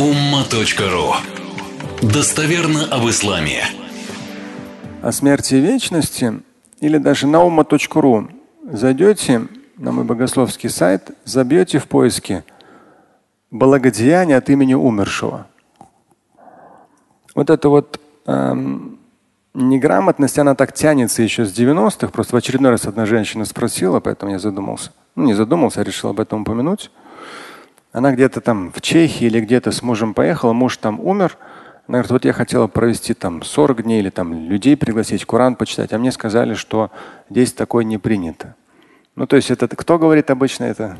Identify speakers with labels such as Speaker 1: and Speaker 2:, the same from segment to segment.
Speaker 1: umma.ru Достоверно об исламе.
Speaker 2: О смерти и вечности или даже на umma.ru зайдете на мой богословский сайт, забьете в поиске благодеяние от имени умершего. Вот это вот эм, неграмотность, она так тянется еще с 90-х. Просто в очередной раз одна женщина спросила, поэтому я задумался. Ну, не задумался, а решил об этом упомянуть. Она где-то там в Чехии или где-то с мужем поехала, муж там умер. Она говорит, вот я хотела провести там 40 дней или там людей пригласить, Коран почитать, а мне сказали, что здесь такое не принято. Ну, то есть это кто говорит обычно это?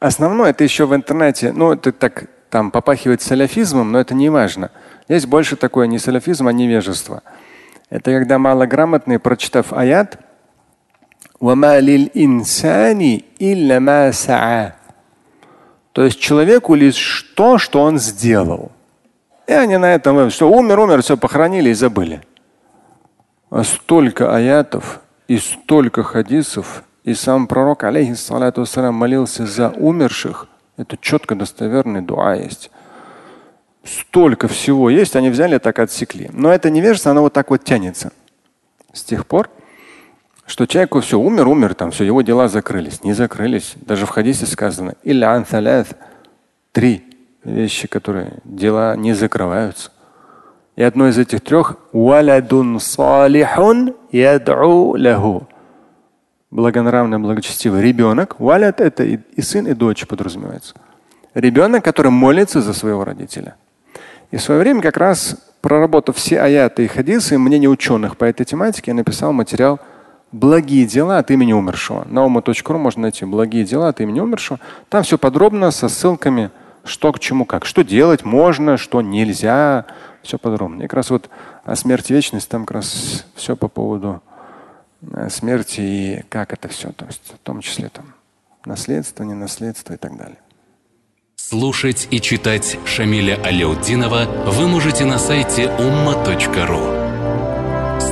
Speaker 2: Основное это еще в интернете, ну, это так там попахивает саляфизмом, но это не важно. Здесь больше такое не саляфизм, а невежество. Это когда малограмотный, прочитав аят, то есть человеку лишь то, что он сделал. И они на этом, что умер, умер, все похоронили и забыли. А столько аятов и столько хадисов, и сам пророк, алейхиссалату вассалям, молился за умерших. Это четко достоверный дуа есть. Столько всего есть, они взяли так отсекли. Но это невежество, оно вот так вот тянется. С тех пор, что человеку все, умер, умер, там все, его дела закрылись. Не закрылись. Даже в хадисе сказано, или три вещи, которые дела не закрываются. И одно из этих трех валядун салихун яд'у лаху. Благонравный, благочестивый ребенок. Валят это и, и сын, и дочь подразумевается. Ребенок, который молится за своего родителя. И в свое время как раз проработав все аяты и хадисы, мнение ученых по этой тематике, я написал материал «Благие дела от имени умершего». На ума.ру можно найти «Благие дела от имени умершего». Там все подробно со ссылками, что к чему как. Что делать можно, что нельзя. Все подробно. И как раз вот о смерти вечности там как раз все по поводу э, смерти и как это все. То есть в том числе там наследство, не наследство и так далее.
Speaker 1: Слушать и читать Шамиля Аляутдинова вы можете на сайте umma.ru.